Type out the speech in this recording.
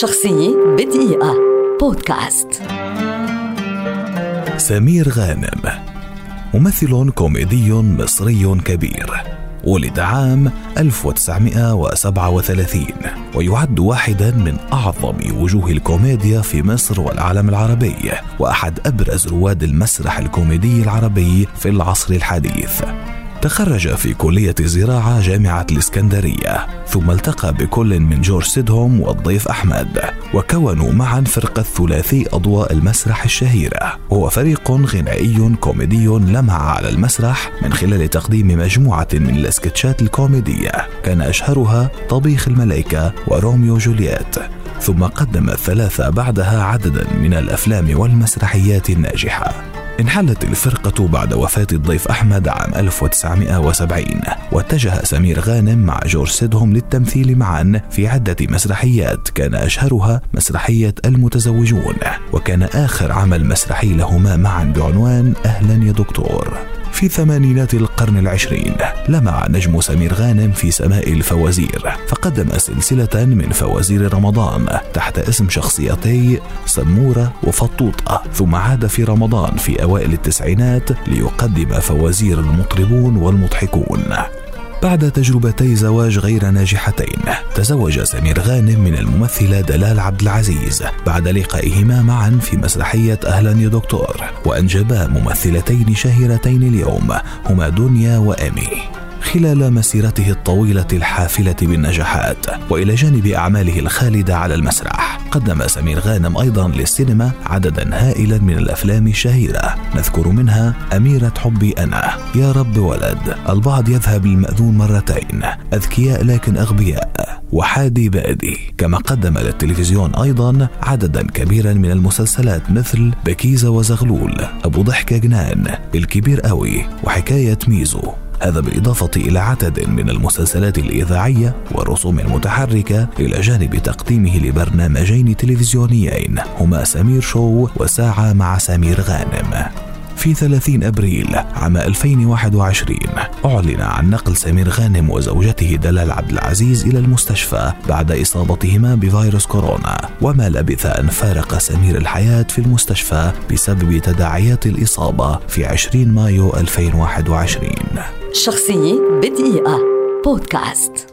شخصية بدقيقة. بودكاست. سمير غانم ممثل كوميدي مصري كبير ولد عام 1937 ويعد واحدا من أعظم وجوه الكوميديا في مصر والعالم العربي وأحد أبرز رواد المسرح الكوميدي العربي في العصر الحديث. تخرج في كلية الزراعة جامعة الإسكندرية ثم التقى بكل من جورج سيدهوم والضيف أحمد وكونوا معا فرقة ثلاثي أضواء المسرح الشهيرة. وهو فريق غنائي كوميدي لمع على المسرح من خلال تقديم مجموعة من الإسكتشات الكوميدية. كان أشهرها طبيخ الملائكة وروميو جولييت ثم قدم الثلاثة بعدها عددا من الأفلام والمسرحيات الناجحة. انحلت الفرقة بعد وفاة الضيف أحمد عام 1970 واتجه سمير غانم مع جورج سيدهم للتمثيل معا في عدة مسرحيات كان أشهرها مسرحية المتزوجون وكان آخر عمل مسرحي لهما معا بعنوان أهلا يا دكتور. في ثمانينات القرن العشرين. لمع نجم سمير غانم في سماء الفوازير. فقدم سلسلة من فوازير رمضان تحت اسم شخصيتي سمورة وفطوطة. ثم عاد في رمضان في أوائل التسعينات ليقدم فوازير المطربون والمضحكون. بعد تجربتي زواج غير ناجحتين تزوج سمير غانم من الممثلة دلال عبد العزيز بعد لقائهما معا في مسرحية أهلا يا دكتور وأنجبا ممثلتين شهيرتين اليوم هما دنيا وأمي. خلال مسيرته الطويلة الحافلة بالنجاحات وإلى جانب أعماله الخالدة على المسرح قدم سمير غانم أيضا للسينما عددا هائلا من الأفلام الشهيرة نذكر منها أميرة حبي أنا يا رب ولد. البعض يذهب للمأذون مرتين أذكياء لكن أغبياء وحادي بادي. كما قدم للتلفزيون أيضا عددا كبيرا من المسلسلات مثل بكيزة وزغلول أبو ضحكة جنان الكبير قوي وحكاية ميزو. هذا بالإضافة إلى عدد من المسلسلات الإذاعية والرسوم المتحركة إلى جانب تقديمه لبرنامجين تلفزيونيين هما سمير شو وساعة مع سمير غانم. في 30 أبريل عام 2021 أعلن عن نقل سمير غانم وزوجته دلال عبد العزيز إلى المستشفى بعد إصابتهما بفيروس كورونا وما لبث أن فارق سمير الحياة في المستشفى بسبب تداعيات الإصابة في 20 مايو 2021 شخصية بدقيقة. بودكاست.